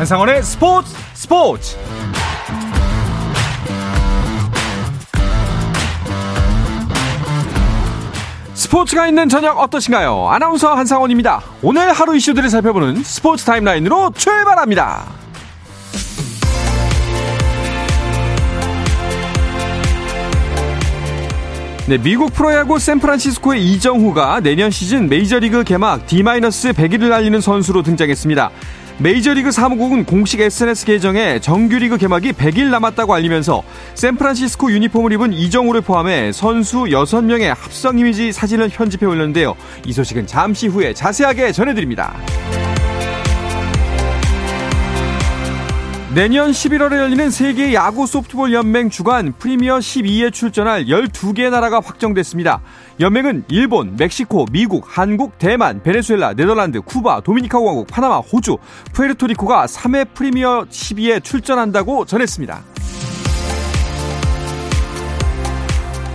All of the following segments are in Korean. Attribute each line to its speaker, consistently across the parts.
Speaker 1: 한상원의 스포츠 스포츠 스포츠가 있는 저녁 어떠신가요? 아나운서 한상원입니다. 오늘 하루 이슈들을 살펴보는 스포츠 타임라인으로 출발합니다. 네, 미국 프로야구 샌프란시스코의 이정후가 내년 시즌 메이저리그 개막 D-100일을 날리는 선수로 등장했습니다. 메이저리그 사무국은 공식 SNS 계정에 정규리그 개막이 100일 남았다고 알리면서 샌프란시스코 유니폼을 입은 이정우를 포함해 선수 6명의 합성 이미지 사진을 편집해 올렸는데요. 이 소식은 잠시 후에 자세하게 전해드립니다. 내년 11월에 열리는 세계 야구 소프트볼 연맹 주간 프리미어 12에 출전할 12개 나라가 확정됐습니다. 연맹은 일본, 멕시코, 미국, 한국, 대만, 베네수엘라, 네덜란드, 쿠바, 도미니카 공화국, 파나마, 호주, 푸에르토리코가 3회 프리미어 12에 출전한다고 전했습니다.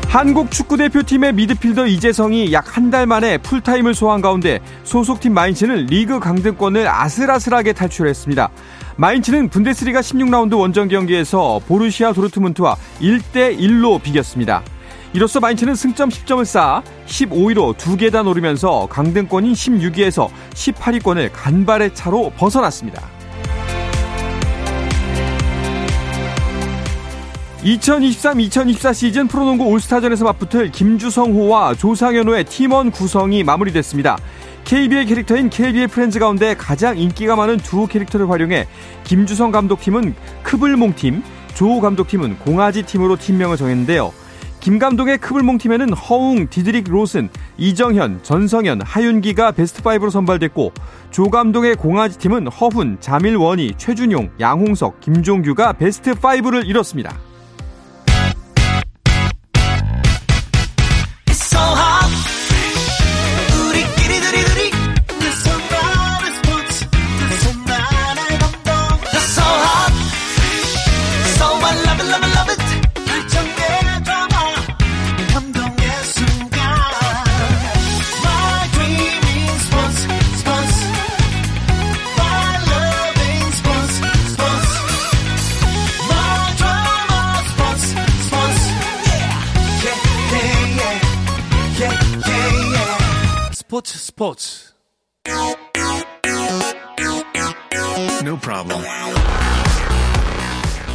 Speaker 1: 한국 축구대표팀의 미드필더 이재성이 약 한 달 만에 풀타임을 소화한 가운데 소속팀 마인츠는 리그 강등권을 아슬아슬하게 탈출했습니다. 마인츠는 분데스리가 16라운드 원정 경기에서 보르시아 도르트문트와 1대1로 비겼습니다. 이로써 마인츠는 승점 10점을 쌓아 15위로 두 계단 오르면서 강등권인 16위에서 18위권을 간발의 차로 벗어났습니다. 2023-2024 시즌 프로농구 올스타전에서 맞붙을 김주성호와 조상현호의 팀원 구성이 마무리됐습니다. KBL의 캐릭터인 KBL 프렌즈 가운데 가장 인기가 많은 두 캐릭터를 활용해 김주성 감독팀은 크블몽팀, 조 감독팀은 공아지팀으로 팀명을 정했는데요. 김 감독의 크블몽팀에는 허웅, 디드릭 로슨, 이정현, 전성현, 하윤기가 베스트5로 선발됐고 조 감독의 공아지팀은 허훈, 자밀 워니, 최준용, 양홍석, 김종규가 베스트5를 이뤘습니다.
Speaker 2: 스포츠
Speaker 1: No problem.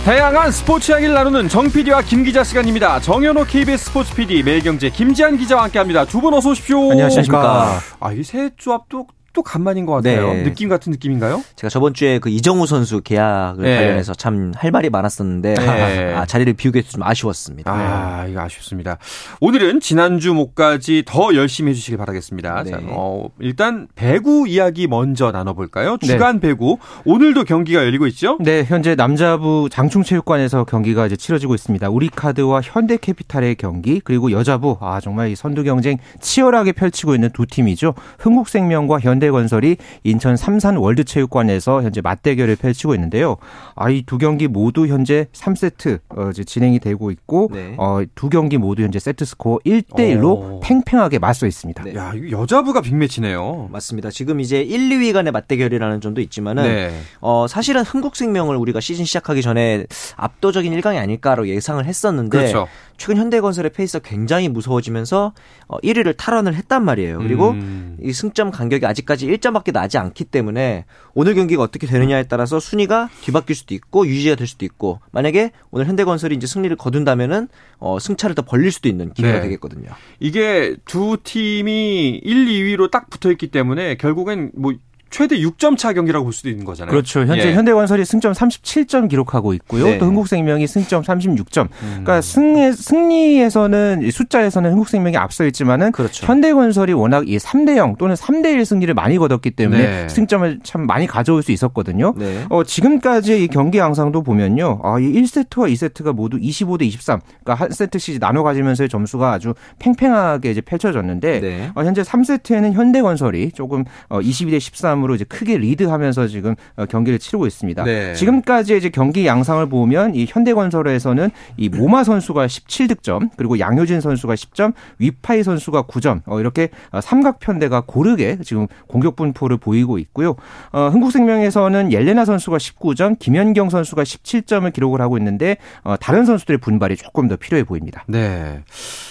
Speaker 1: 다양한 스포츠 이야기를 나누는 정 PD와 김 기자 시간입니다. 정현호 KBS 스포츠 PD, 매일경제 김지한 기자와 함께합니다. 두 분 어서 오십시오.
Speaker 3: 안녕하십니까.
Speaker 1: 아, 이새 조합도 또 간만인 것 같아요. 네. 느낌 같은 느낌인가요?
Speaker 3: 제가 저번 주에 그 이정우 선수 계약을 네. 관련해서 참 할 말이 많았었는데 네. 아, 자리를 비우게 해서 좀 아쉬웠습니다.
Speaker 1: 아, 이거 아쉽습니다. 오늘은 지난주 목까지 더 열심히 해주시길 바라겠습니다. 네. 자, 어, 일단 배구 이야기 먼저 나눠볼까요? 네. 주간 배구 오늘도 경기가 열리고 있죠?
Speaker 4: 네, 현재 남자부 장충체육관에서 경기가 이제 치러지고 있습니다. 우리카드와 현대캐피탈의 경기 그리고 여자부 아 정말 이 선두 경쟁 치열하게 펼치고 있는 두 팀이죠. 흥국생명과 현 현대건설이 인천 삼산 월드체육관에서 현재 맞대결을 펼치고 있는데요. 아, 이 두 경기 모두 현재 3세트 어, 이제 진행이 되고 있고 네. 어, 두 경기 모두 현재 세트 스코어 1대 1로 오. 팽팽하게 맞서 있습니다.
Speaker 1: 네. 야, 여자부가 빅매치네요.
Speaker 3: 맞습니다. 지금 이제 1, 2위 간의 맞대결이라는 점도 있지만은 네. 어, 사실은 흥국생명을 우리가 시즌 시작하기 전에 압도적인 1강이 아닐까로 예상을 했었는데 그렇죠. 최근 현대건설의 페이스가 굉장히 무서워지면서 어, 1위를 탈환을 했단 말이에요. 그리고 음. 이 승점 간격이 아직까지 1점밖에 나지 않기 때문에 오늘 경기가 어떻게 되느냐에 따라서 순위가 뒤바뀔 수도 있고 유지가 될 수도 있고 만약에 오늘 현대건설이 이제 승리를 거둔다면은 어, 승차를 더 벌릴 수도 있는 기회가 네. 되겠거든요.
Speaker 1: 이게 두 팀이 1, 2위로 딱 붙어 있기 때문에 결국엔 뭐 최대 6점 차 경기라고 볼 수도 있는 거잖아요.
Speaker 4: 그렇죠. 현재 예. 현대건설이 승점 37점 기록하고 있고요. 네. 또 흥국생명이 승점 36점. 음. 그러니까 승리, 승리에서는 숫자에서는 흥국생명이 앞서 있지만은 그렇죠. 현대건설이 워낙 이 3대 0 또는 3대 1 승리를 많이 거뒀기 때문에 네. 승점을 참 많이 가져올 수 있었거든요. 네. 어, 지금까지 이 경기 양상도 보면요. 아, 이 1세트와 2세트가 모두 25대 23. 그러니까 한 세트씩 나눠 가지면서의 점수가 아주 팽팽하게 이제 펼쳐졌는데 네. 어, 현재 3세트에는 현대건설이 조금 어, 22대 13 3으로 이제 크게 리드하면서 지금 어, 경기를 치르고 있습니다. 네. 지금까지 이제 경기 양상을 보면 이 현대건설에서는 이 모마 선수가 17득점, 그리고 양효진 선수가 10점, 위파이 선수가 9점. 어, 이렇게 어, 삼각편대가 고르게 지금 공격 분포를 보이고 있고요. 어, 흥국생명에서는 옐레나 선수가 19점, 김현경 선수가 17점을 기록을 하고 있는데 어, 다른 선수들의 분발이 조금 더 필요해 보입니다.
Speaker 1: 네.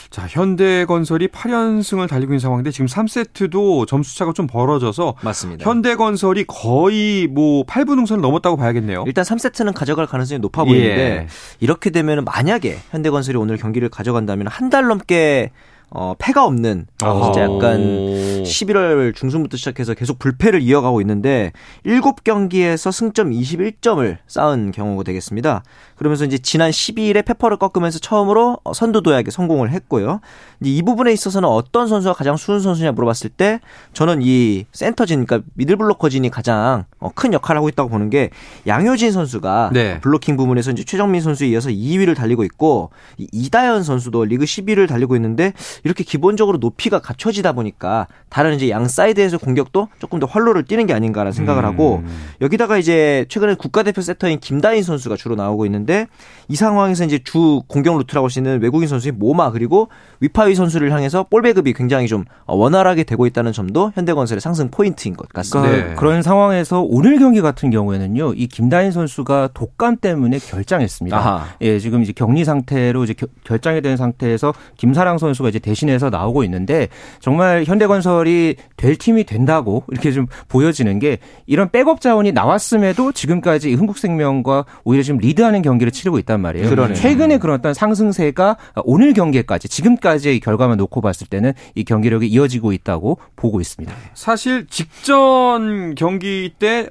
Speaker 1: 자, 현대건설이 8연승을 달리고 있는 상황인데 지금 3세트도 점수 차가 좀 벌어져서
Speaker 3: 맞습니다.
Speaker 1: 현대건설이 거의 뭐 8분응선을 넘었다고 봐야겠네요.
Speaker 3: 일단 3세트는 가져갈 가능성이 높아 보이는데 예. 이렇게 되면 만약에 현대건설이 오늘 경기를 가져간다면 한 달 넘게 어, 패가 없는 진짜 약간 11월 중순부터 시작해서 계속 불패를 이어가고 있는데 7경기에서 승점 21점을 쌓은 경우가 되겠습니다. 그러면서 이제 지난 12일에 페퍼를 꺾으면서 처음으로 선두 도약에 성공을 했고요. 이제 이 부분에 있어서는 어떤 선수가 가장 수훈 선수냐 물어봤을 때 저는 이 센터진 그러니까 미들 블로커진이 가장 어, 큰 역할을 하고 있다고 보는 게 양효진 선수가 네. 블로킹 부분에서 이제 최정민 선수에 이어서 2위를 달리고 있고 이다현 선수도 리그 10위를 달리고 있는데 이렇게 기본적으로 높이가 갖춰지다 보니까 다른 이제 양 사이드에서 공격도 조금 더 활로를 띄는 게 아닌가라는 생각을 하고 음. 여기다가 이제 최근에 국가대표 세터인 김다인 선수가 주로 나오고 있는데 이 상황에서 이제 주 공격 루트라고 할 수 있는 외국인 선수인 모마 그리고 위파위 선수를 향해서 볼 배급이 굉장히 좀 원활하게 되고 있다는 점도 현대건설의 상승 포인트인 것 같습니다.
Speaker 4: 그러니까 네. 그런 상황에서 오늘 경기 같은 경우에는요, 이 김다인 선수가 독감 때문에 결장했습니다. 아하. 예, 지금 이제 격리 상태로 이제 결장이 된 상태에서 김사랑 선수가 이제 대신해서 나오고 있는데 정말 현대건설이 될 팀이 된다고 이렇게 좀 보여지는 게 이런 백업 자원이 나왔음에도 지금까지 흥국생명과 오히려 지금 리드하는 경기를 치르고 있단 말이에요. 그러네요. 최근에 그런 어떤 상승세가 오늘 경기까지 지금까지의 결과만 놓고 봤을 때는 이 경기력이 이어지고 있다고 보고 있습니다.
Speaker 1: 사실 직전 경기 때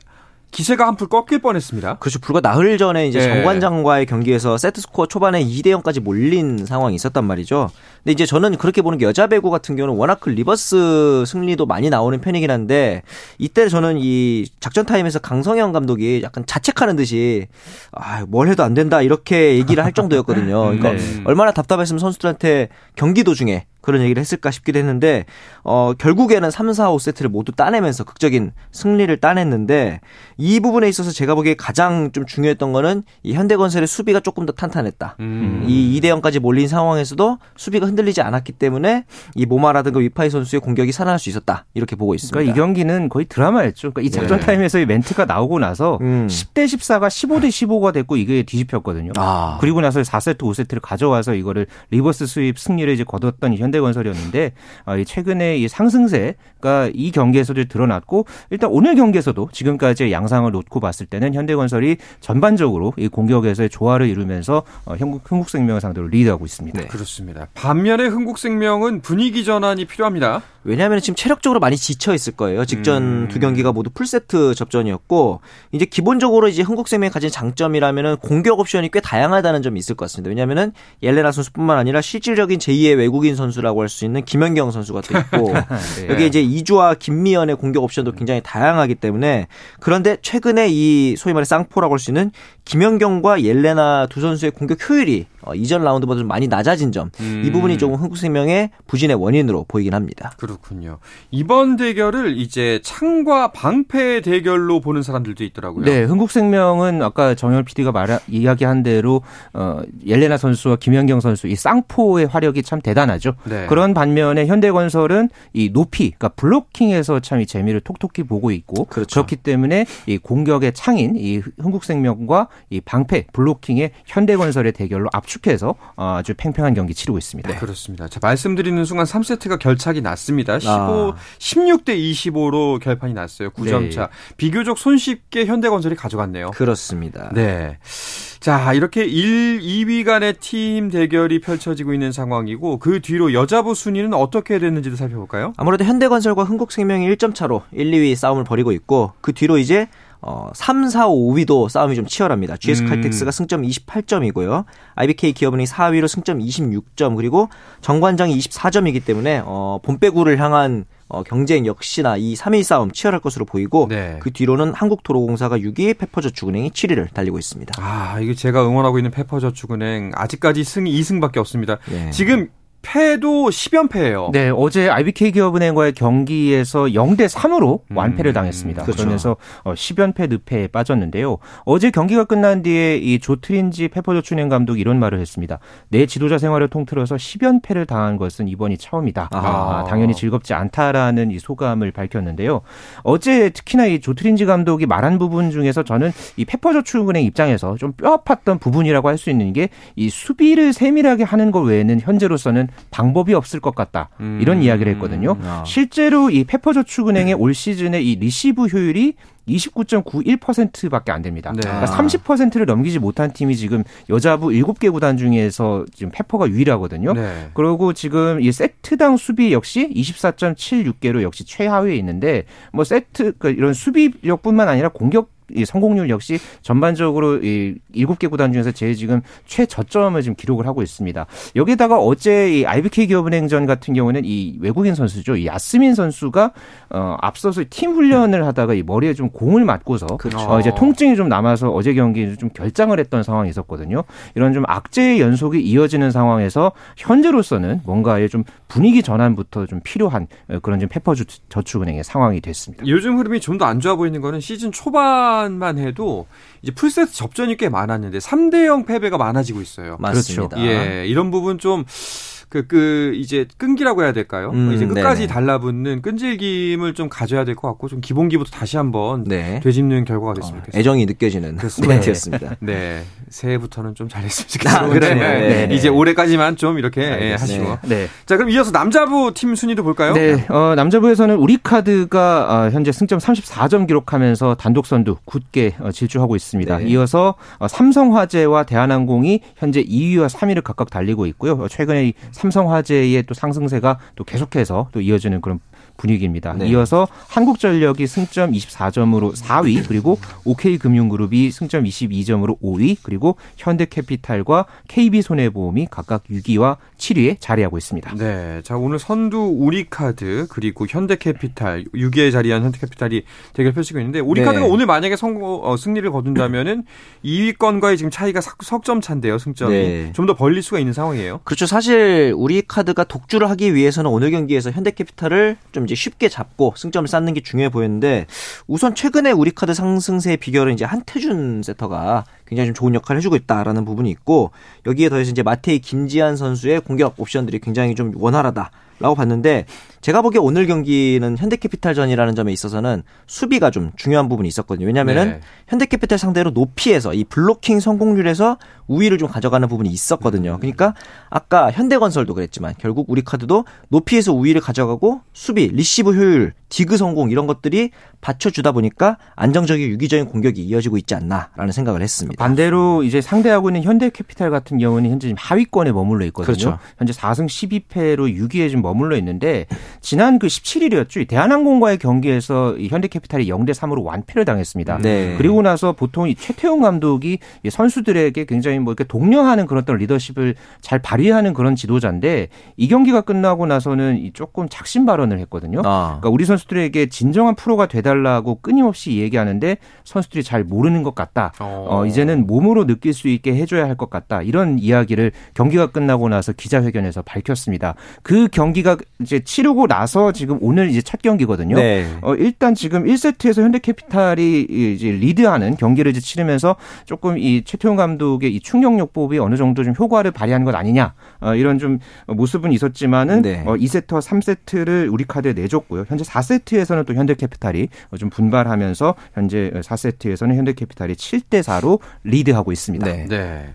Speaker 1: 기세가 한풀 꺾일 뻔했습니다.
Speaker 3: 그렇죠. 불과 나흘 전에 이제 네. 정관장과의 경기에서 세트 스코어 초반에 2대 0까지 몰린 상황이 있었단 말이죠. 근데 이제 저는 그렇게 보는 게 여자 배구 같은 경우는 워낙 그 리버스 승리도 많이 나오는 편이긴 한데 이때 저는 이 작전 타임에서 강성형 감독이 약간 자책하는 듯이 아, 뭘 해도 안 된다 이렇게 얘기를 할 정도였거든요. 그러니까 네. 얼마나 답답했으면 선수들한테 경기 도중에 그런 얘기를 했을까 싶기도 했는데 어 결국에는 3, 4, 5 세트를 모두 따내면서 극적인 승리를 따냈는데 이 부분에 있어서 제가 보기에 가장 좀 중요했던 거는 이 현대건설의 수비가 조금 더 탄탄했다. 음. 이 2대 0까지 몰린 상황에서도 수비가 흔들리지 않았기 때문에 이 모마라든가 위파이 선수의 공격이 살아날 수 있었다. 이렇게 보고 있습니다.
Speaker 4: 그러니까 이 경기는 거의 드라마였죠. 그러니까 이 작전 네. 타임에서의 멘트가 나오고 나서 음. 10대 14가 15대 15가 됐고 이게 뒤집혔거든요. 아. 그리고 나서 4세트, 5세트를 가져와서 이거를 리버스 스윕 승리를 이제 거뒀던 현대 건설이었는데 어, 최근에 이 상승세가 이 경기에서도 드러났고 일단 오늘 경기에서도 지금까지의 양상을 놓고 봤을 때는 현대건설이 전반적으로 이 공격에서의 조화를 이루면서 어, 흥국생명을 상대로 리드하고 있습니다.
Speaker 1: 네. 그렇습니다. 반면에 흥국생명은 분위기 전환이 필요합니다.
Speaker 3: 왜냐하면 지금 체력적으로 많이 지쳐 있을 거예요. 직전 음. 두 경기가 모두 풀세트 접전이었고 이제 기본적으로 이제 흥국생명이 가진 장점이라면은 공격 옵션이 꽤 다양하다는 점이 있을 것 같습니다. 왜냐하면은 옐레나 선수뿐만 아니라 실질적인 제2의 외국인 선수 라고 할 수 있는 김연경 선수가 또 있고 네. 여기 이제 이주와 김미연의 공격 옵션도 굉장히 다양하기 때문에 그런데 최근에 이 소위 말해 쌍포라고 할 수 있는 김연경과 옐레나 두 선수의 공격 효율이 어, 이전 라운드보다 좀 많이 낮아진 점, 음. 이 부분이 조금 흥국생명의 부진의 원인으로 보이긴 합니다.
Speaker 1: 그렇군요. 이번 대결을 이제 창과 방패 대결로 보는 사람들도 있더라고요.
Speaker 4: 네, 흥국생명은 아까 정열 PD가 말 이야기한 대로 어, 옐레나 선수와 김연경 선수 이 쌍포의 화력이 참 대단하죠. 네. 그런 반면에 현대건설은 이 높이, 그러니까 블로킹에서 참 이 재미를 톡톡히 보고 있고 그렇죠. 그렇기 때문에 이 공격의 창인 이 흥국생명과 이 방패 블로킹의 현대건설의 대결로 압축 압축해서 아주 팽팽한 경기 치르고 있습니다.
Speaker 1: 네, 그렇습니다. 자, 말씀드리는 순간 3세트가 결착이 났습니다. 15, 아. 16대 25로 결판이 났어요. 9점 차. 네. 비교적 손쉽게 현대건설이 가져갔네요.
Speaker 3: 그렇습니다.
Speaker 1: 네. 자, 이렇게 1, 2위 간의 팀 대결이 펼쳐지고 있는 상황이고 그 뒤로 여자부 순위는 어떻게 됐는지도 살펴볼까요?
Speaker 3: 아무래도 현대건설과 흥국생명이 1점 차로 1, 2위 싸움을 벌이고 있고 그 뒤로 이제 어, 3, 4, 5위도 싸움이 좀 치열합니다. GS 음. 칼텍스가 승점 28점이고요. IBK 기업은이 4위로 승점 26점 그리고 정관장이 24점이기 때문에 어, 본배구를 향한 어, 경쟁 역시나 이 3위 싸움 치열할 것으로 보이고 네. 그 뒤로는 한국도로공사가 6위, 페퍼저축은행이 7위를 달리고 있습니다.
Speaker 1: 아, 이게 제가 응원하고 있는 페퍼저축은행 아직까지 승이 2승밖에 없습니다. 네. 지금 패도 10연패예요.
Speaker 4: 네, 어제 IBK 기업은행과의 경기에서 0대 3으로 음, 완패를 당했습니다. 그렇죠. 그러면서 10연패 어, 늪에 빠졌는데요. 어제 경기가 끝난 뒤에 이 조트린지 페퍼저축은행 감독이 이런 말을 했습니다. 내 지도자 생활을 통틀어서 10연패를 당한 것은 이번이 처음이다. 아. 아, 당연히 즐겁지 않다라는 이 소감을 밝혔는데요. 어제 특히나 이 조트린지 감독이 말한 부분 중에서 저는 이 페퍼저축은행 입장에서 좀 뼈아팠던 부분이라고 할 수 있는 게 이 수비를 세밀하게 하는 것 외에는 현재로서는 방법이 없을 것 같다. 음. 이런 이야기를 했거든요. 아. 실제로 이 페퍼저축은행의 올 시즌의 이 리시브 효율이 29.91%밖에 안 됩니다. 네. 그러니까 30%를 넘기지 못한 팀이 지금 여자부 7개 구단 중에서 지금 페퍼가 유일하거든요. 네. 그리고 지금 이 세트당 수비 역시 24.76개로 역시 최하위에 있는데 뭐 세트 그러니까 이런 수비력뿐만 아니라 공격 이 성공률 역시 전반적으로 이 일곱 개 구단 중에서 제일 지금 최저점을 지금 기록을 하고 있습니다. 여기다가 어제 이 IBK 기업은행전 같은 경우는 이 외국인 선수죠. 이 야스민 선수가 어 앞서서 팀 훈련을 하다가 이 머리에 좀 공을 맞고서 그렇죠. 어 이제 통증이 좀 남아서 어제 경기 좀 결장을 했던 상황이 있었거든요. 이런 좀 악재의 연속이 이어지는 상황에서 현재로서는 뭔가의 좀 분위기 전환부터 좀 필요한 그런 좀 페퍼 저축은행의 상황이 됐습니다.
Speaker 1: 요즘 흐름이 좀 더 안 좋아 보이는 거는 시즌 초반 만 해도 이제 풀세트 접전이 꽤 많았는데 3대 0 패배가 많아지고 있어요.
Speaker 3: 맞습니다.
Speaker 1: 그렇죠. 예, 이런 부분 좀 그, 그, 이제 끈기라고 해야 될까요? 음, 이제 끝까지 네네. 달라붙는 끈질김을 좀 가져야 될 것 같고, 좀 기본기부터 다시 한번 네. 되짚는 결과가 됐으면 어, 좋겠습니다.
Speaker 3: 애정이 느껴지는 코멘트였습니다.
Speaker 1: 네. 네. 새해부터는 좀 잘했으면 좋겠어요. 아, 그러네요. 네. 네. 이제 올해까지만 좀 이렇게 예, 하시고. 네. 자, 그럼 이어서 남자부 팀 순위도 볼까요?
Speaker 4: 네. 어, 남자부에서는 우리카드가 어, 현재 승점 34점 기록하면서 단독 선두 굳게 어, 질주하고 있습니다. 네. 이어서 어, 삼성화재와 대한항공이 현재 2위와 3위를 각각 달리고 있고요. 어, 최근에 삼성화재의 또 상승세가 또 계속해서 또 이어지는 그런 분위기입니다. 네. 이어서 한국전력이 승점 24점으로 4위, 그리고 OK금융그룹이 승점 22점으로 5위, 그리고 현대캐피탈과 KB손해보험이 각각 6위와 7위에 자리하고 있습니다.
Speaker 1: 네. 자, 오늘 선두 우리카드, 그리고 현대캐피탈, 6위에 자리한 현대캐피탈이 대결 펼치고 있는데, 우리카드가 네. 오늘 만약에 성공, 어, 승리를 거둔다면은 2위권과의 지금 차이가 석점 차인데요, 승점이. 네. 좀더 벌릴 수가 있는 상황이에요.
Speaker 3: 그렇죠. 사실 우리카드가 독주를 하기 위해서는 오늘 경기에서 현대캐피탈을 좀 이제 쉽게 잡고 승점을 쌓는 게 중요해 보였는데 우선 최근에 우리 카드 상승세의 비결은 이제 한태준 세터가 굉장히 좀 좋은 역할을 해주고 있다라는 부분이 있고 여기에 더해서 이제 마테이 김지한 선수의 공격 옵션들이 굉장히 좀 원활하다 라고 봤는데 제가 보기에 오늘 경기는 현대캐피탈전이라는 점에 있어서는 수비가 좀 중요한 부분이 있었거든요. 왜냐하면은 네. 현대캐피탈 상대로 높이에서 이 블로킹 성공률에서 우위를 좀 가져가는 부분이 있었거든요. 음. 그러니까 아까 현대건설도 그랬지만 결국 우리 카드도 높이에서 우위를 가져가고 수비, 리시브 효율, 디그 성공 이런 것들이 받쳐주다 보니까 안정적인 유기적인 공격이 이어지고 있지 않나라는 생각을 했습니다.
Speaker 4: 반대로 이제 상대하고 있는 현대캐피탈 같은 경우는 현재 지금 하위권에 머물러 있거든요. 그렇죠. 현재 4승 12패로 6위에 좀 머물러 있는데 지난 그 17일이었죠. 대한항공과의 경기에서 현대캐피탈이 0대 3으로 완패를 당했습니다. 네. 그리고 나서 보통 이 최태웅 감독이 선수들에게 굉장히 뭐 이렇게 독려하는 그런 어떤 리더십을 잘 발휘하는 그런 지도자인데 이 경기가 끝나고 나서는 조금 작심 발언을 했거든요. 아. 그러니까 우리 선수들에게 진정한 프로가 되달라고 끊임없이 얘기하는데 선수들이 잘 모르는 것 같다. 어. 어, 이제는 몸으로 느낄 수 있게 해줘야 할 것 같다. 이런 이야기를 경기가 끝나고 나서 기자회견에서 밝혔습니다. 그 경기 가 이제 치르고 나서 지금 오늘 이제 첫 경기거든요. 네. 어, 일단 지금 1세트에서 현대캐피탈이 이제 리드하는 경기를 이제 치르면서 조금 이 최태용 감독의 이 충격요법이 어느 정도 좀 효과를 발휘한 것 아니냐 어, 이런 좀 모습은 있었지만은 네. 어, 2세트와 3세트를 우리 카드에 내줬고요. 현재 4세트에서는 또 현대캐피탈이 좀 분발하면서 현재 4세트에서는 현대캐피탈이 7대 4로 리드하고 있습니다.
Speaker 1: 네. 네.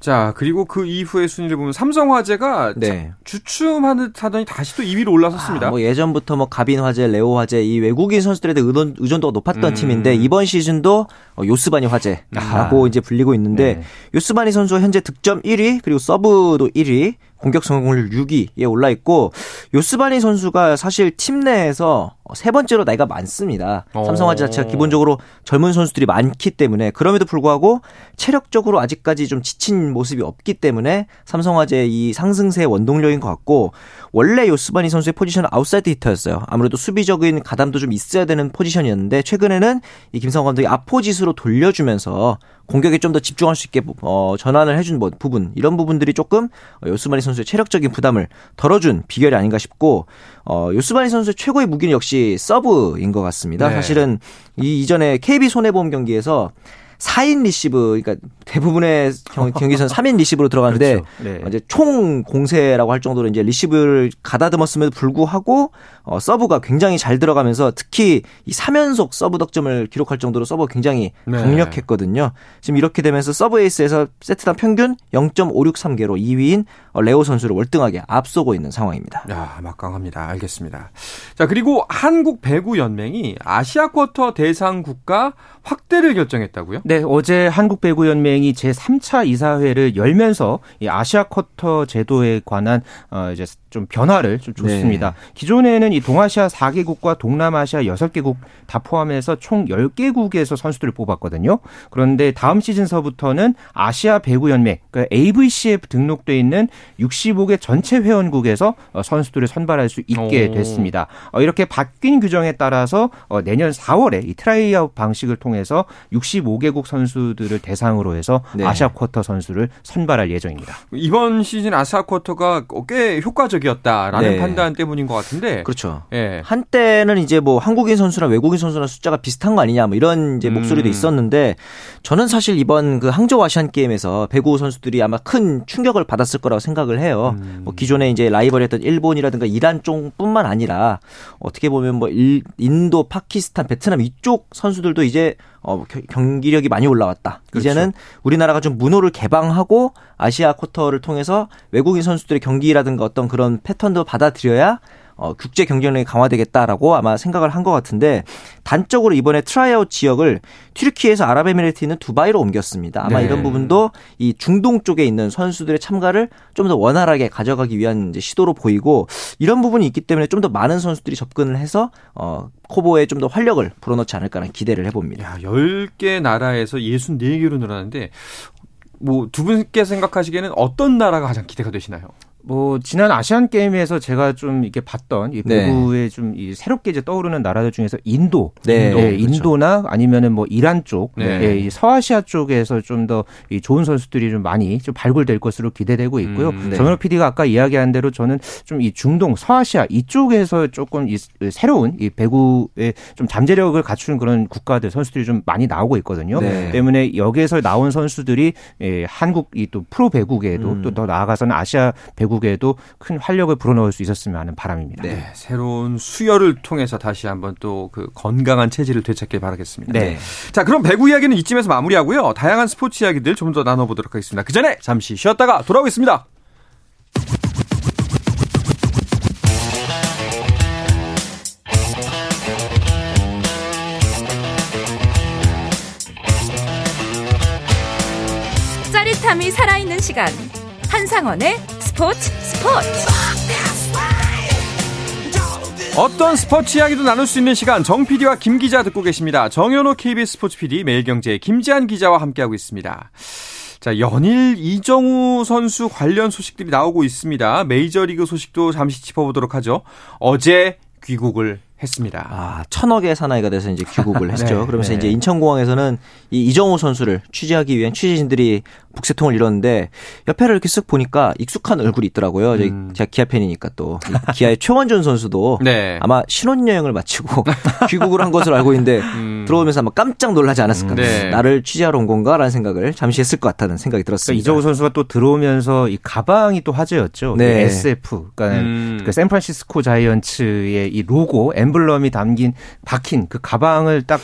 Speaker 1: 자, 그리고 그 이후의 순위를 보면 삼성화재가 네. 주춤하듯 하더니 다시 또 2위로 올라섰습니다.
Speaker 3: 아, 뭐 예전부터 뭐 가빈화재, 레오화재 이 외국인 선수들에 대한 의존, 의존도가 높았던 음. 팀인데 이번 시즌도 어, 요스바니 화재라고 아. 이제 불리고 있는데 네. 요스바니 선수 현재 득점 1위 그리고 서브도 1위 공격 성공률 6위에 올라 있고 요스바니 선수가 사실 팀 내에서 세 번째로 나이가 많습니다. 오. 삼성화재 자체가 기본적으로 젊은 선수들이 많기 때문에 그럼에도 불구하고 체력적으로 아직까지 좀 지친 모습이 없기 때문에 삼성화재 이 상승세의 원동력인 것 같고 원래 요스바니 선수의 포지션은 아웃사이드 히터였어요. 아무래도 수비적인 가담도 좀 있어야 되는 포지션이었는데 최근에는 이 김상우 감독이 디펜스로 돌려주면서 공격에 좀 더 집중할 수 있게 어, 전환을 해준 뭐 부분 이런 부분들이 조금 요스바니 선수의 체력적인 부담을 덜어준 비결이 아닌가 싶고 어, 요스바니 선수의 최고의 무기는 역시 서브인 것 같습니다. 네. 사실은 이 이전에 KB 손해보험 경기에서 4인 리시브, 그러니까 대부분의 경, 기에서는 3인 리시브로 들어가는데 그렇죠. 네. 이제 총 공세라고 할 정도로 이제 리시브를 가다듬었음에도 불구하고 어, 서브가 굉장히 잘 들어가면서 특히 이 3연속 서브 득점을 기록할 정도로 서브가 굉장히 네. 강력했거든요. 지금 이렇게 되면서 서브 에이스에서 세트당 평균 0.563개로 2위인 어, 레오 선수를 월등하게 앞서고 있는 상황입니다.
Speaker 1: 야, 막강합니다. 알겠습니다. 자, 그리고 한국 배구 연맹이 아시아 쿼터 대상 국가 확대를 결정했다고요?
Speaker 4: 네, 어제 한국 배구 연맹이 제 3차 이사회를 열면서 이 아시아 쿼터 제도에 관한 어 이제 좀 변화를 좀 줬습니다. 네. 기존에는 이 동아시아 4개국과 동남아시아 6개국 다 포함해서 총 10개국에서 선수들을 뽑았거든요. 그런데 다음 시즌서부터는 아시아 배구 연맹, 그러니까 AVC에 등록돼 있는 65개 전체 회원국에서 어, 선수들을 선발할 수 있게 됐습니다. 어, 이렇게 바뀐 규정에 따라서 어, 내년 4월에 이 트라이아웃 방식을 통해서 65개국 선수들을 대상으로 해서 네. 아시아 쿼터 선수를 선발할 예정입니다.
Speaker 1: 이번 시즌 아시아 쿼터가 꽤 효과적 효과적이었다라는 네. 판단 때문인 것 같은데.
Speaker 3: 그렇죠. 예. 한때는 이제 뭐 한국인 선수랑 외국인 선수랑 숫자가 비슷한 거 아니냐 뭐 이런 이제 목소리도 음. 있었는데 저는 사실 이번 그 항저우 아시안 게임에서 배구 선수들이 아마 큰 충격을 받았을 거라고 생각을 해요. 음. 뭐 기존에 이제 라이벌이었던 일본이라든가 이란 쪽뿐만 아니라 어떻게 보면 뭐 일, 인도, 파키스탄, 베트남 이쪽 선수들도 이제 어, 경기력이 많이 올라왔다. 그렇죠. 이제는 우리나라가 좀 문호를 개방하고 아시아 쿼터를 통해서 외국인 선수들의 경기라든가 어떤 그런 패턴도 받아들여야 어, 국제 경쟁력이 강화되겠다라고 아마 생각을 한 것 같은데 단적으로 이번에 트라이아웃 지역을 튀르키예에서 아랍에미레이트 있는 두바이로 옮겼습니다. 아마 네. 이런 부분도 이 중동 쪽에 있는 선수들의 참가를 좀 더 원활하게 가져가기 위한 시도로 보이고 이런 부분이 있기 때문에 좀 더 많은 선수들이 접근을 해서 어, 코보에 좀 더 활력을 불어넣지 않을까라는 기대를 해봅니다.
Speaker 1: 야, 10개 나라에서 64개로 늘어났는데 뭐 두 분께 생각하시기에는 어떤 나라가 가장 기대가 되시나요?
Speaker 4: 뭐 지난 아시안 게임에서 제가 좀 이렇게 봤던 이 배구에 네. 좀이 새롭게 이제 떠오르는 나라들 중에서 인도, 네, 인도, 네, 그렇죠. 인도나 아니면은 뭐 이란 쪽, 네. 예, 이 서아시아 쪽에서 좀 더 이 좋은 선수들이 좀 많이 좀 발굴될 것으로 기대되고 있고요. 음, 네. 정현호 PD가 아까 이야기한 대로 저는 좀 이 중동, 서아시아 이쪽에서 조금 이 새로운 이 배구에 좀 잠재력을 갖추는 그런 국가들 선수들이 좀 많이 나오고 있거든요. 네. 때문에 여기에서 나온 선수들이 예, 한국 이 또 프로 배구계에도 음. 또더 나아가서는 아시아 배구 대국에도 큰 활력을 불어넣을 수 있었으면 하는 바람입니다.
Speaker 1: 네, 새로운 수혈을 통해서 다시 한번 또 그 건강한 체질을 되찾길 바라겠습니다. 네. 자, 그럼 배구 이야기는 이쯤에서 마무리하고요. 다양한 스포츠 이야기들 좀 더 나눠보도록 하겠습니다. 그 전에 잠시 쉬었다가 돌아오겠습니다.
Speaker 5: 짜릿함이 살아있는 시간 한상원의 스포츠 스포츠
Speaker 1: 어떤 스포츠 이야기도 나눌 수 있는 시간 정 PD와 김 기자 듣고 계십니다. 정현호 KBS 스포츠 PD 매일경제 김지한 기자와 함께하고 있습니다. 자, 연일 이정우 선수 관련 소식들이 나오고 있습니다. 메이저리그 소식도 잠시 짚어보도록 하죠. 어제 귀국을 했습니다.
Speaker 3: 아, 천억의 사나이가 돼서 이제 귀국을 했죠. 네, 그러면서 네. 이제 인천공항에서는 이 이정우 선수를 취재하기 위한 취재진들이 북새통을 이뤘는데 옆에를 이렇게 쓱 보니까 익숙한 얼굴이 있더라고요. 음. 제가 기아 팬이니까 또 기아의 최원준 선수도 네. 아마 신혼여행을 마치고 귀국을 한 것으로 알고 있는데 음. 들어오면서 아마 깜짝 놀라지 않았을까. 네. 나를 취재하러 온 건가라는 생각을 잠시 했을 것 같다는 생각이 들었습니다.
Speaker 4: 그러니까 이정우 선수가 또 들어오면서 이 가방이 또 화제였죠. 네. SF, 그러니까 음. 그 샌프란시스코 자이언츠의 이 로고, 엠블럼이 담긴 박힌 그 가방을 딱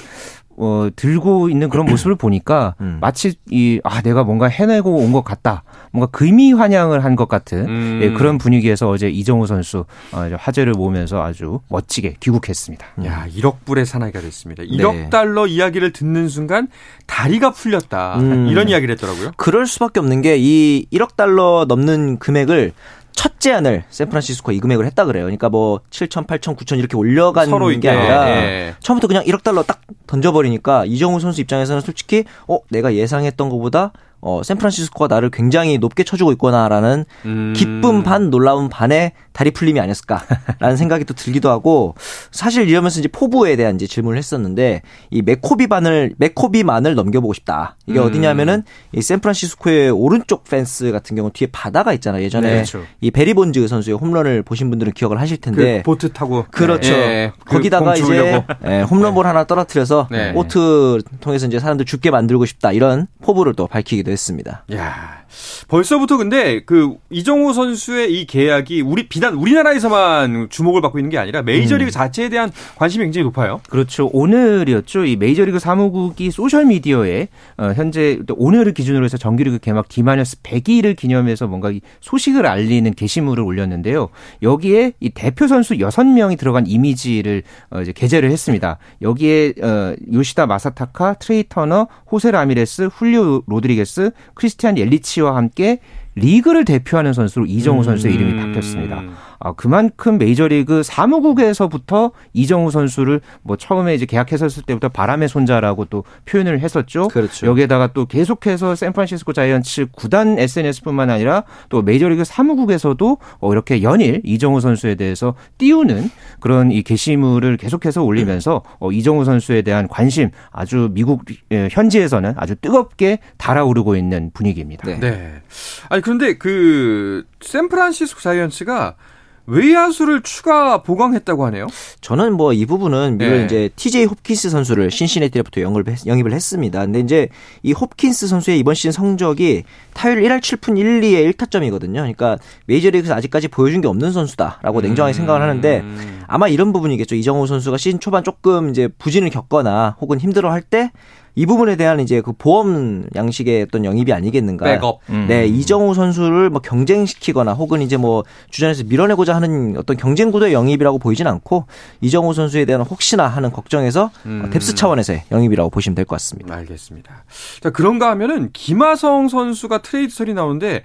Speaker 4: 어, 들고 있는 그런 모습을 보니까 음. 마치 이, 아, 내가 뭔가 해내고 온 것 같다. 뭔가 금이 환영을 한 것 같은 음. 예, 그런 분위기에서 어제 이정우 선수 어, 화제를 모으면서 아주 멋지게 귀국했습니다.
Speaker 1: 야, 1억 불의 사나이가 됐습니다. 1억 네. 달러 이야기를 듣는 순간 다리가 풀렸다. 음. 이런 이야기를 했더라고요.
Speaker 3: 그럴 수밖에 없는 게 이 1억 달러 넘는 금액을 첫 제안을 샌프란시스코 이 금액을 했다 그래요. 그러니까 뭐 7천, 8천, 9천 이렇게 올려간 서로 게 아니라 예. 처음부터 그냥 1억 달러 딱 던져버리니까 이정우 선수 입장에서는 솔직히 어 내가 예상했던 것보다 어, 샌프란시스코가 나를 굉장히 높게 쳐주고 있구나라는 음. 기쁨 반 놀라운 반의 다리 풀림이 아니었을까라는 생각이 또 들기도 하고 사실 이러면서 이제 포부에 대한 이제 질문을 했었는데 이 맥코비 만을 맥코비 만을 넘겨보고 싶다. 이게 음. 어디냐면은 이 샌프란시스코의 오른쪽 펜스 같은 경우 뒤에 바다가 있잖아요. 예전에 네, 그렇죠. 이 베리본즈 선수의 홈런을 보신 분들은 기억을 하실 텐데
Speaker 1: 그 보트 타고
Speaker 3: 그렇죠. 네. 거기다가 그 이제 네, 홈런볼 하나 떨어뜨려서 네. 보트 통해서 이제 사람들 줍게 만들고 싶다 이런 포부를 또 밝히기도 했습니다.
Speaker 1: 야. 벌써부터 근데 그 이정후 선수의 이 계약이 우리 비단 우리나라에서만 주목을 받고 있는 게 아니라 메이저리그 음. 자체에 대한 관심이 굉장히 높아요.
Speaker 4: 그렇죠. 오늘이었죠. 이 메이저리그 사무국이 소셜 미디어에 어, 현재 오늘을 기준으로 해서 정규리그 개막 D-100일을 기념해서 뭔가 이 소식을 알리는 게시물을 올렸는데요. 여기에 이 대표 선수 6명이 들어간 이미지를 어, 이제 게재를 했습니다. 여기에 어, 요시다 마사타카, 트레이 터너, 호세 라미레스, 훌리오 로드리게스, 크리스티안 옐리치와 함께 리그를 대표하는 선수로 이정우 선수의 이름이 바뀌었습니다. 아, 그만큼 메이저리그 사무국에서부터 이정우 선수를 뭐 처음에 이제 계약했었을 때부터 바람의 손자라고 또 표현을 했었죠. 그렇죠. 여기에다가 또 계속해서 샌프란시스코 자이언츠 구단 SNS뿐만 아니라 또 메이저리그 사무국에서도 어, 이렇게 연일 이정우 선수에 대해서 띄우는 그런 이 게시물을 계속해서 올리면서 어, 이정우 선수에 대한 관심 아주 미국 예, 현지에서는 아주 뜨겁게 달아오르고 있는 분위기입니다.
Speaker 1: 네. 네. 아니 그런데 그 샌프란시스코 자이언츠가 외야수를 추가 보강했다고 하네요.
Speaker 3: 저는 뭐 이 부분은 물론 네. 이제 TJ 홉킨스 선수를 신시내티로부터 영입을, 영입을 했습니다. 근데 이제 이 홉킨스 선수의 이번 시즌 성적이 타율 1할 7푼 1, 2의 1타점이거든요. 그러니까 메이저리그에서 아직까지 보여준 게 없는 선수다라고 냉정하게 음. 생각을 하는데 아마 이런 부분이겠죠. 이정우 선수가 시즌 초반 조금 이제 부진을 겪거나 혹은 힘들어할 때 이 부분에 대한 이제 그 보험 양식의 어떤 영입이 아니겠는가.
Speaker 1: 백업.
Speaker 3: 음. 네, 이정후 선수를 뭐 경쟁시키거나 혹은 이제 뭐 주전에서 밀어내고자 하는 어떤 경쟁 구도의 영입이라고 보이진 않고 이정후 선수에 대한 혹시나 하는 걱정에서 음. 뎁스 차원에서의 영입이라고 보시면 될 것 같습니다.
Speaker 1: 알겠습니다. 자, 그런가 하면은 김하성 선수가 트레이드 설이 나오는데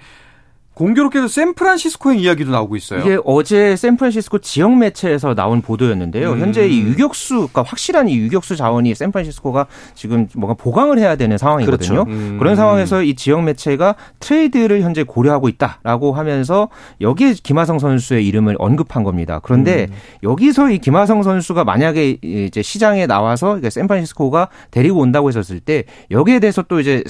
Speaker 1: 공교롭게도 샌프란시스코의 이야기도 나오고 있어요.
Speaker 4: 이게 어제 샌프란시스코 지역 매체에서 나온 보도였는데요. 음. 현재 이 유격수, 그러니까 확실한 이 유격수 자원이 샌프란시스코가 지금 뭔가 보강을 해야 되는 상황이거든요. 그렇죠. 음. 그런 상황에서 이 지역 매체가 트레이드를 현재 고려하고 있다라고 하면서 여기에 김하성 선수의 이름을 언급한 겁니다. 그런데 음. 여기서 이 김하성 선수가 만약에 이제 시장에 나와서 샌프란시스코가 데리고 온다고 했었을 때 여기에 대해서 또 이제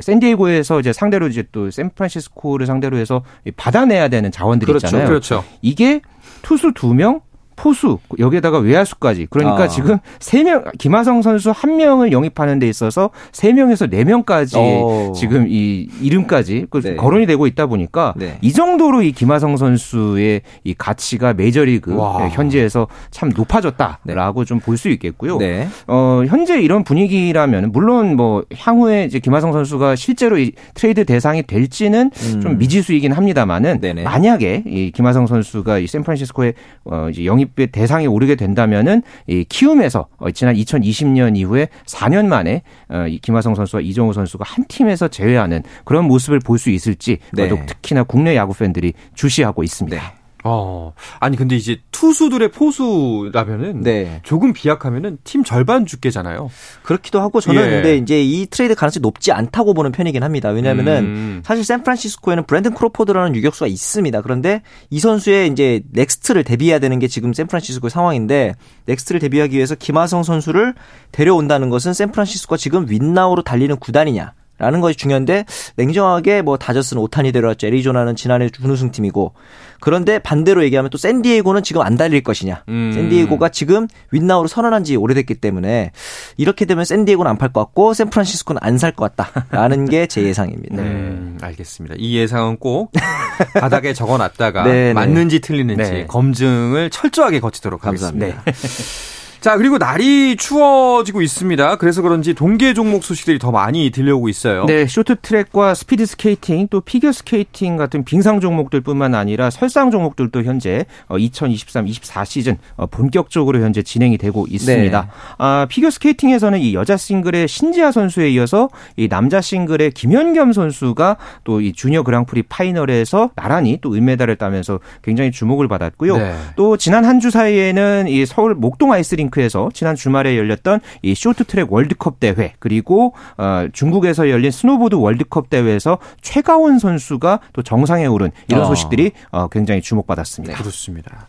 Speaker 4: 샌디에고에서 이제 상대로 이제 또 샌프란시스코를 상대로 해서 받아내야 되는 자원들이 그렇죠, 있잖아요. 그렇죠. 이게 투수 두명 포수 여기에다가 외야수까지 그러니까 아. 지금 세 명 김하성 선수 한 명을 영입하는 데 있어서 세 명에서 네 명까지 어. 지금 이 이름까지 그 네. 거론이 되고 있다 보니까 네. 이 정도로 이 김하성 선수의 이 가치가 메이저리그 와. 현지에서 참 높아졌다라고 네. 좀볼 수 있겠고요. 네. 어 현재 이런 분위기라면 물론 뭐 향후에 이제 김하성 선수가 실제로 이 트레이드 대상이 될지는 음. 좀 미지수이긴 합니다만은. 만약에 이 김하성 선수가 이 샌프란시스코에 어 이제 영입 영입의 대상에 오르게 된다면은 이 키움에서 어, 지난 2020년 이후에 4년 만에 어, 이 김하성 선수와 이정후 선수가 한 팀에서 재회하는 그런 모습을 볼 수 있을지 네. 특히나 국내 야구 팬들이 주시하고 있습니다. 네.
Speaker 1: 어. 아니 근데 이제 투수들의 포수라면은 네. 조금 비약하면은 팀 절반 죽게잖아요.
Speaker 3: 그렇기도 하고 저는 예. 근데 이제 이 트레이드 가능성이 높지 않다고 보는 편이긴 합니다. 왜냐면은 음. 사실 샌프란시스코에는 브랜든 크로포드라는 유격수가 있습니다. 그런데 이 선수의 이제 next를 대비해야 되는 게 지금 샌프란시스코의 상황인데 next를 대비하기 위해서 김하성 선수를 데려온다는 것은 샌프란시스코가 지금 win now로 달리는 구단이냐 라는 것이 중요한데 냉정하게 뭐 다저스는 오타니 데려왔죠. 애리조나는 지난해 준우승 팀이고 그런데 반대로 얘기하면 또 샌디에고는 지금 안 달릴 것이냐. 음. 샌디에고가 지금 win now로 선언한 지 오래됐기 때문에 이렇게 되면 샌디에고는 안 팔 것 같고 샌프란시스코는 안 살 것 같다라는 게 제 예상입니다. 네.
Speaker 1: 음, 알겠습니다. 이 예상은 꼭 바닥에 적어놨다가 네, 네. 맞는지 틀리는지 네. 검증을 철저하게 거치도록 하겠습니다. 감사합니다. 자, 그리고 날이 추워지고 있습니다. 그래서 그런지 동계 종목 소식들이 더 많이 들려오고 있어요.
Speaker 4: 네, 쇼트트랙과 스피드 스케이팅 또 피겨 스케이팅 같은 빙상 종목들뿐만 아니라 설상 종목들도 현재 2023-24 어, 시즌 어, 본격적으로 현재 진행이 되고 있습니다. 네. 아, 피겨 스케이팅에서는 이 여자 싱글의 신지아 선수에 이어서 이 남자 싱글의 김현겸 선수가 또 이 주니어 그랑프리 파이널에서 나란히 또 은메달을 따면서 굉장히 주목을 받았고요. 네. 또 지난 한 주 사이에는 이 서울 목동 아이스링 링크에서 지난 주말에 열렸던 이 쇼트트랙 월드컵 대회 그리고 어, 중국에서 열린 스노보드 월드컵 대회에서 최가온 선수가 또 정상에 오른 이런 아. 소식들이 어, 굉장히 주목받았습니다.
Speaker 1: 네. 그렇습니다.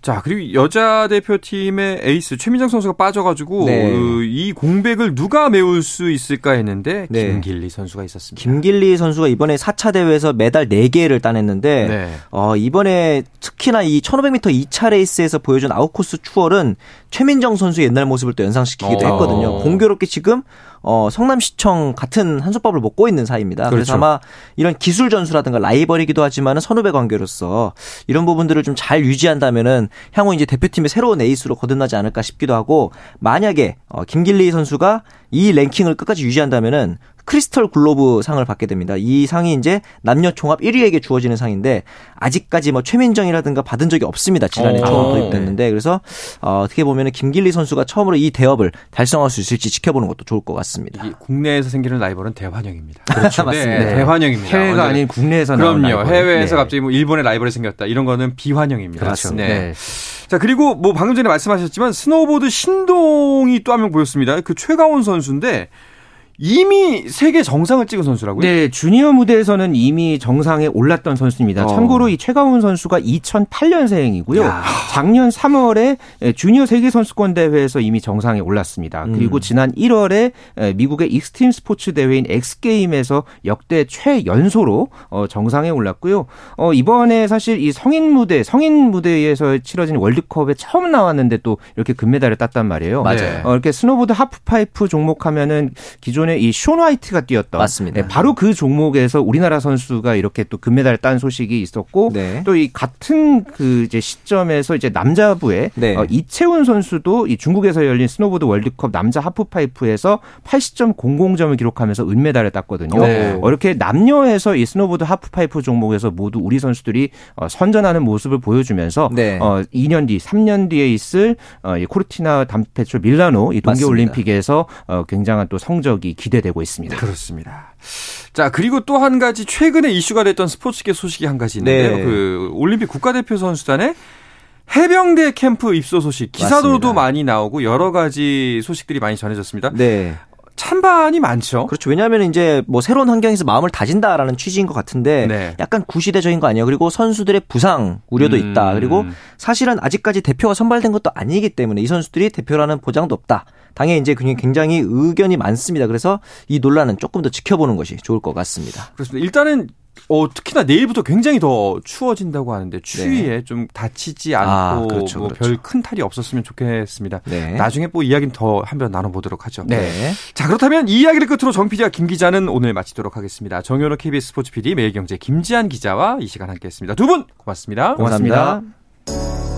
Speaker 1: 자, 그리고 여자 대표팀의 에이스 최민정 선수가 빠져가지고 네. 그 이 공백을 누가 메울 수 있을까 했는데 네. 김길리 선수가 있었습니다.
Speaker 3: 김길리 선수가 이번에 4차 대회에서 메달 4개를 따냈는데 네. 어, 이번에 특히나 이 1500m 2차 레이스에서 보여준 아웃코스 추월은 최민정 선수의 옛날 모습을 또 연상시키기도 어. 했거든요. 공교롭게 지금 어, 성남시청 같은 한솥밥을 먹고 있는 사이입니다. 그렇죠. 그래서 아마 이런 기술 전수라든가 라이벌이기도 하지만은 선후배 관계로서 이런 부분들을 좀 잘 유지한다면은 향후 이제 대표팀의 새로운 에이스로 거듭나지 않을까 싶기도 하고 만약에 어, 김길리 선수가 이 랭킹을 끝까지 유지한다면은 크리스털 글로브 상을 받게 됩니다. 이 상이 이제 남녀 총합 1위에게 주어지는 상인데 아직까지 뭐 최민정이라든가 받은 적이 없습니다. 지난해 어. 처음 도입됐는데 그래서 어, 어떻게 보면 김길리 선수가 처음으로 이 대업을 달성할 수 있을지 지켜보는 것도 좋을 것 같습니다.
Speaker 1: 국내에서 생기는 라이벌은 대환영입니다.
Speaker 3: 그렇죠. 맞습니다.
Speaker 1: 네, 대환영입니다.
Speaker 4: 해외가 아닌 국내에서
Speaker 1: 그럼요. 해외에서 네. 갑자기 뭐 일본의 라이벌이 생겼다 이런 거는 비환영입니다.
Speaker 3: 그렇죠. 네. 네.
Speaker 1: 자 그리고 뭐 방금 전에 말씀하셨지만 스노보드 신동이 또 한 명 보였습니다. 그 최가온 선수인데 이미 세계 정상을 찍은 선수라고요?
Speaker 4: 네, 주니어 무대에서는 이미 정상에 올랐던 선수입니다. 어. 참고로 이 최가온 선수가 2008년생이고요. 야. 작년 3월에 주니어 세계 선수권 대회에서 이미 정상에 올랐습니다. 음. 그리고 지난 1월에 미국의 익스트림 스포츠 대회인 엑스 게임에서 역대 최연소로 어, 정상에 올랐고요. 어, 이번에 사실 이 성인 무대, 성인 무대에서 치러진 월드컵에 처음 나왔는데 또 이렇게 금메달을 땄단 말이에요.
Speaker 3: 맞아요.
Speaker 4: 어, 이렇게 스노보드 하프파이프 종목하면은 기존 전에 이 숀 화이트가 뛰었던
Speaker 3: 맞습니다.
Speaker 4: 네, 바로 그 종목에서 우리나라 선수가 이렇게 또 금메달을 딴 소식이 있었고 네. 또이 같은 그 이제 시점에서 이제 남자부에 네. 어, 이채운 선수도 이 중국에서 열린 스노보드 월드컵 남자 하프파이프에서 80.00점을 기록하면서 은메달을 땄거든요. 네. 어, 이렇게 남녀에서 이 스노보드 하프파이프 종목에서 모두 우리 선수들이 어, 선전하는 모습을 보여주면서 네. 어, 2년 뒤, 3년 뒤에 있을 어, 이 코르티나 담페초 밀라노 이 동계 올림픽에서 어, 굉장한 또 성적이 기대되고 있습니다.
Speaker 1: 그렇습니다. 자, 그리고 또 한 가지 최근에 이슈가 됐던 스포츠계 소식이 한 가지 있는데요. 네. 그 올림픽 국가대표 선수단의 해병대 캠프 입소 소식 기사도도 많이 나오고 여러 가지 소식들이 많이 전해졌습니다.
Speaker 3: 네.
Speaker 1: 찬반이 많죠.
Speaker 3: 그렇죠. 왜냐하면 이제 뭐 새로운 환경에서 마음을 다진다라는 취지인 것 같은데 네. 약간 구시대적인 거 아니에요. 그리고 선수들의 부상 우려도 음. 있다. 그리고 사실은 아직까지 대표가 선발된 것도 아니기 때문에 이 선수들이 대표라는 보장도 없다. 당에 이제 굉장히 의견이 많습니다. 그래서 이 논란은 조금 더 지켜보는 것이 좋을 것 같습니다.
Speaker 1: 그렇습니다. 일단은 어, 특히나 내일부터 굉장히 더 추워진다고 하는데 추위에 네. 좀 다치지 않고 아, 그렇죠, 뭐 그렇죠. 별큰 탈이 없었으면 좋겠습니다. 네. 나중에 뭐 이야기는 더 한번 나눠보도록 하죠.
Speaker 3: 네.
Speaker 1: 자 그렇다면 이 이야기를 끝으로 정 PD와 김 기자는 오늘 마치도록 하겠습니다. 정현호 KBS 스포츠 PD, 매일경제 김지한 기자와 이 시간 함께했습니다. 두 분 고맙습니다.
Speaker 3: 고맙습니다.